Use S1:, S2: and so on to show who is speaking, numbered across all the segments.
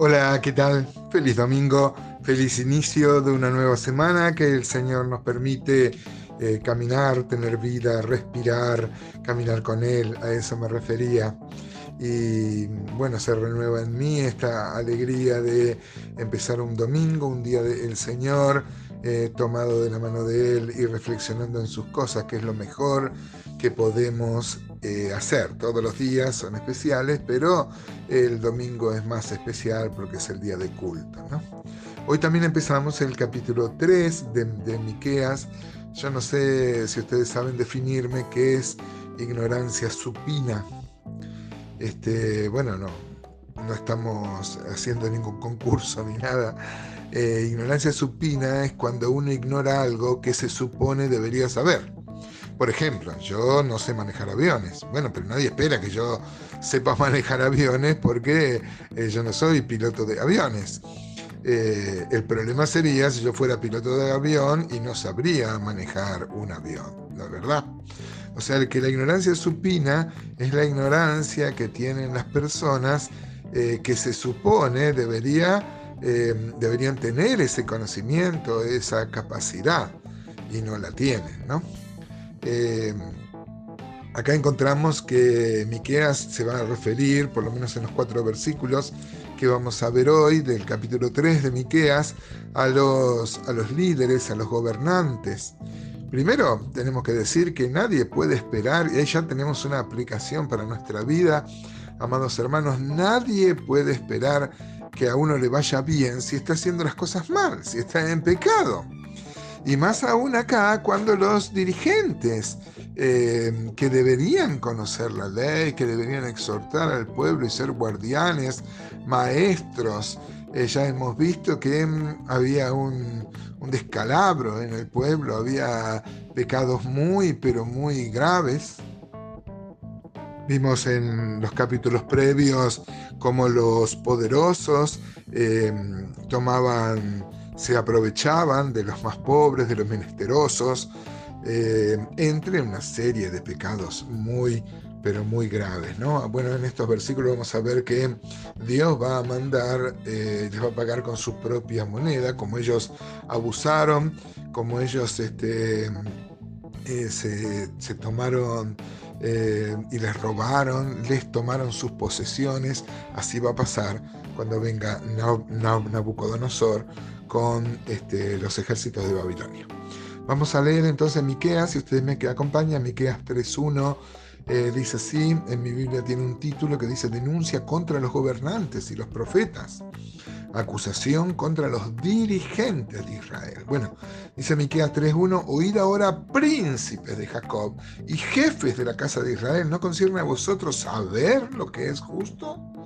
S1: Hola, ¿qué tal? Feliz domingo, feliz inicio de una nueva semana que el Señor nos permite eh, caminar, tener vida, respirar, caminar con Él, a eso me refería. Y bueno, se renueva en mí esta alegría de empezar un domingo, un día del Señor, eh, tomado de la mano de Él y reflexionando en sus cosas, que es lo mejor que podemos eh, hacer. Todos los días son especiales, pero el domingo es más especial porque es el día de culto. Hoy también empezamos el capítulo 3 de, de Miqueas. Yo no sé si ustedes saben definirme qué es ignorancia supina. Este, bueno, no, no estamos haciendo ningún concurso ni nada. Eh, ignorancia supina es cuando uno ignora algo que se supone debería saber. Por ejemplo, yo no sé manejar aviones. Bueno, pero nadie espera que yo sepa manejar aviones porque eh, yo no soy piloto de aviones. Eh, el problema sería si yo fuera piloto de avión y no sabría manejar un avión, ¿la verdad? O sea, que la ignorancia supina es la ignorancia que tienen las personas eh, que se supone debería, deberían tener ese conocimiento, esa capacidad, y no la tienen, ¿no? Eh, acá encontramos que Miqueas se va a referir, por lo menos en los cuatro versículos que vamos a ver hoy del capítulo 3 de Miqueas, a los, a los líderes, a los gobernantes. Primero, tenemos que decir que nadie puede esperar, y ahí ya tenemos una aplicación para nuestra vida, amados hermanos, nadie puede esperar que a uno le vaya bien si está haciendo las cosas mal, si está en pecado. Y más aún acá cuando los dirigentes eh, que deberían conocer la ley, que deberían exhortar al pueblo y ser guardianes, maestros, eh, ya hemos visto que mm, había un, un descalabro en el pueblo, había pecados muy, pero muy graves. Vimos en los capítulos previos cómo los poderosos eh, tomaban se aprovechaban de los más pobres, de los menesterosos, eh, entre una serie de pecados muy, pero muy graves. ¿no? Bueno, en estos versículos vamos a ver que Dios va a mandar, eh, les va a pagar con su propia moneda, como ellos abusaron, como ellos este, se, tomaron y les robaron, les tomaron sus posesiones, así va a pasar cuando venga Nabucodonosor con este, los ejércitos de Babilonia. Vamos a leer entonces Miqueas, si ustedes me acompañan, Miqueas 3.1 eh, dice así, en mi Biblia tiene un título que dice denuncia contra los gobernantes y los profetas, acusación contra los dirigentes de Israel. Bueno, dice Miqueas 3.1, oíd ahora príncipes de Jacob y jefes de la casa de Israel, ¿no concierne a vosotros saber lo que es justo?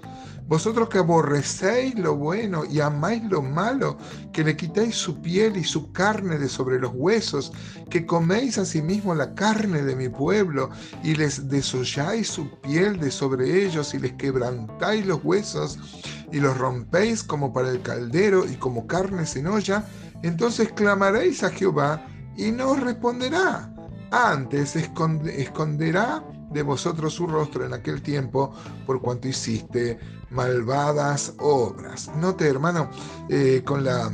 S1: Vosotros que aborrecéis lo bueno y amáis lo malo, que le quitáis su piel y su carne de sobre los huesos, que coméis asimismo la carne de mi pueblo y les desolláis su piel de sobre ellos y les quebrantáis los huesos y los rompéis como para el caldero y como carne sin olla, entonces clamaréis a Jehová y no responderá. Antes esconderá de vosotros su rostro en aquel tiempo por cuanto hiciste malvadas obras. Note, hermano, eh, con la,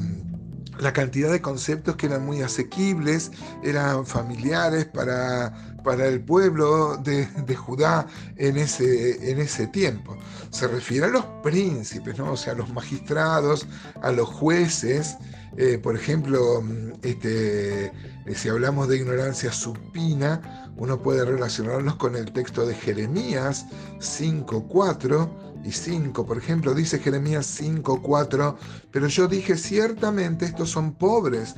S1: la, cantidad de conceptos que eran muy asequibles, eran familiares para, para el pueblo de, Judá en ese, en ese tiempo. Se refiere a los príncipes, ¿no? o sea, a los magistrados, a los jueces. Eh, por ejemplo, este, eh, si hablamos de ignorancia supina, uno puede relacionarlos con el texto de Jeremías 5.4 y 5, por ejemplo, dice Jeremías 5.4, pero yo dije ciertamente estos son pobres,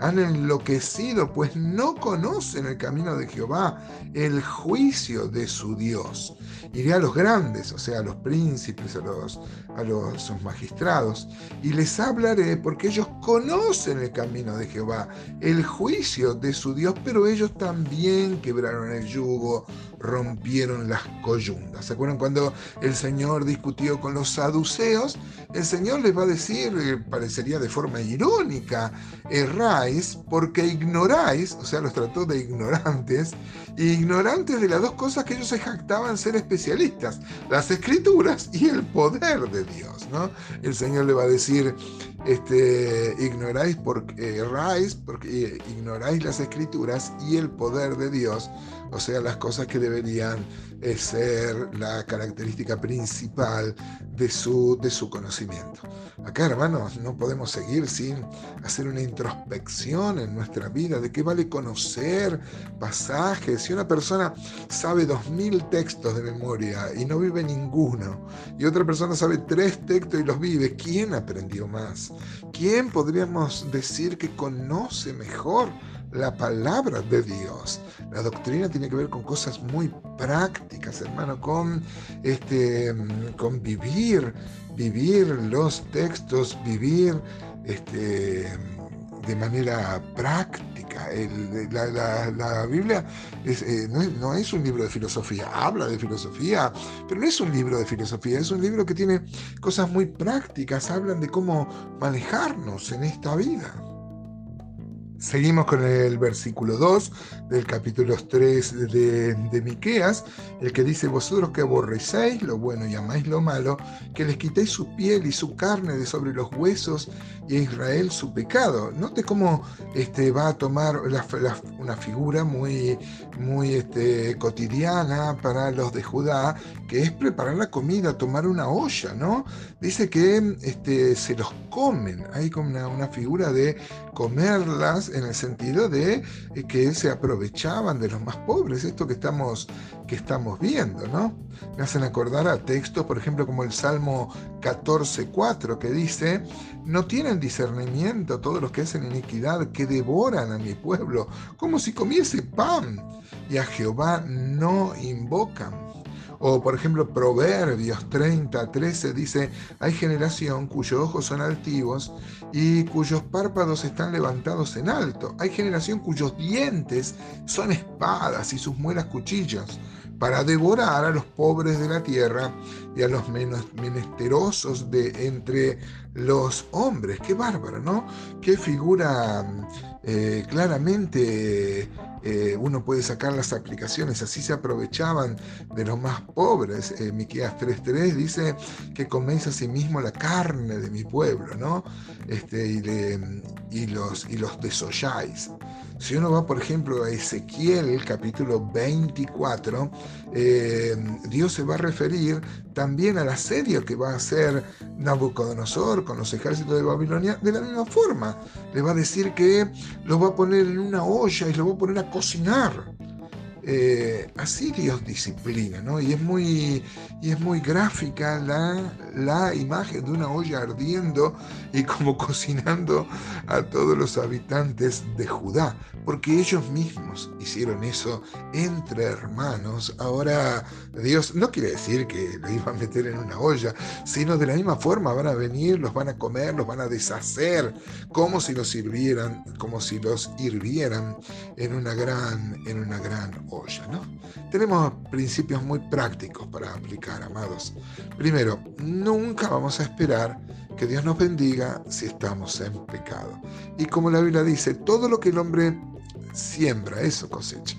S1: han enloquecido, pues no conocen el camino de Jehová, el juicio de su Dios. Iré a los grandes, o sea, a los príncipes, a los, a los magistrados, y les hablaré porque ellos conocen el camino de Jehová, el juicio de su Dios, pero ellos también que quebraron el yugo, rompieron las coyundas. ¿Se acuerdan cuando el Señor discutió con los saduceos? El Señor les va a decir, eh, parecería de forma irónica, porque ignoráis, o sea, los trató de ignorantes, ignorantes de las dos cosas que ellos se jactaban ser especialistas, las escrituras y el poder de Dios. ¿no? El Señor le va a decir, este, ignoráis porque erráis, porque ignoráis las escrituras y el poder de Dios, o sea, las cosas que deberían eh, ser la característica principal de su, de su conocimiento. Acá, hermanos, no podemos seguir sin hacer una introspección en nuestra vida de qué vale conocer pasajes. Si una persona sabe dos mil textos de memoria y no vive ninguno, y otra persona sabe tres textos y los vive, ¿quién aprendió más? ¿Quién podríamos decir que conoce mejor? La palabra de Dios. La doctrina tiene que ver con cosas muy prácticas, hermano, con, este, con vivir, vivir los textos, vivir este, de manera práctica. la, Biblia eh, no, es, un libro de filosofía, habla de filosofía, pero no es un libro de filosofía, es un libro que tiene cosas muy prácticas, hablan de cómo manejarnos en esta vida. Seguimos con el versículo 2 del capítulo 3 de, Miqueas, el que dice, vosotros que aborrecéis lo bueno y amáis lo malo, que les quitéis su piel y su carne de sobre los huesos y a Israel su pecado. Note cómo este, va a tomar una figura muy, muy este, cotidiana para los de Judá, que es preparar la comida, tomar una olla, ¿no? Dice que este, se los comen, hay como una, una figura de comerlas en el sentido de eh, que se aprovechaban de los más pobres, esto que estamos, que estamos viendo, ¿no? Me hacen acordar a textos, por ejemplo, como el Salmo 14.4, que dice, no tienen discernimiento todos los que hacen iniquidad, que devoran a mi pueblo, como si comiese pan, y a Jehová no invocan. O por ejemplo, Proverbios 30, 13 dice, hay generación cuyos ojos son altivos y cuyos párpados están levantados en alto. Hay generación cuyos dientes son espadas y sus muelas cuchillos para devorar a los pobres de la tierra y a los menos menesterosos de entre los hombres. Qué bárbaro, ¿no? Qué figura eh, claramente eh, uno puede sacar las aplicaciones, así se aprovechaban de los más pobres. Eh, Miqueas 3.3 dice que coméis a sí mismo la carne de mi pueblo, ¿no? Este, y, los, y los desolláis. Si uno va, por ejemplo, a Ezequiel capítulo 24, eh, Dios se va a referir también al asedio que va a hacer Nabucodonosor con los ejércitos de Babilonia de la misma forma. Le va a decir que lo va a poner en una olla y lo va a poner a cocinar. Eh, así Dios disciplina, ¿no? Y es muy, y es muy gráfica la, la imagen de una olla ardiendo y como cocinando a todos los habitantes de Judá, porque ellos mismos hicieron eso entre hermanos. Ahora Dios no quiere decir que lo iban a meter en una olla, sino de la misma forma van a venir, los van a comer, los van a deshacer, como si los sirvieran, como si los hirvieran en una gran, en una gran olla. ¿No? Tenemos principios muy prácticos para aplicar, amados. Primero, nunca vamos a esperar que Dios nos bendiga si estamos en pecado. Y como la Biblia dice, todo lo que el hombre siembra, eso cosecha.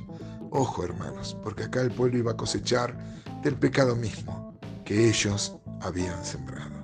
S1: Ojo, hermanos, porque acá el pueblo iba a cosechar del pecado mismo que ellos habían sembrado.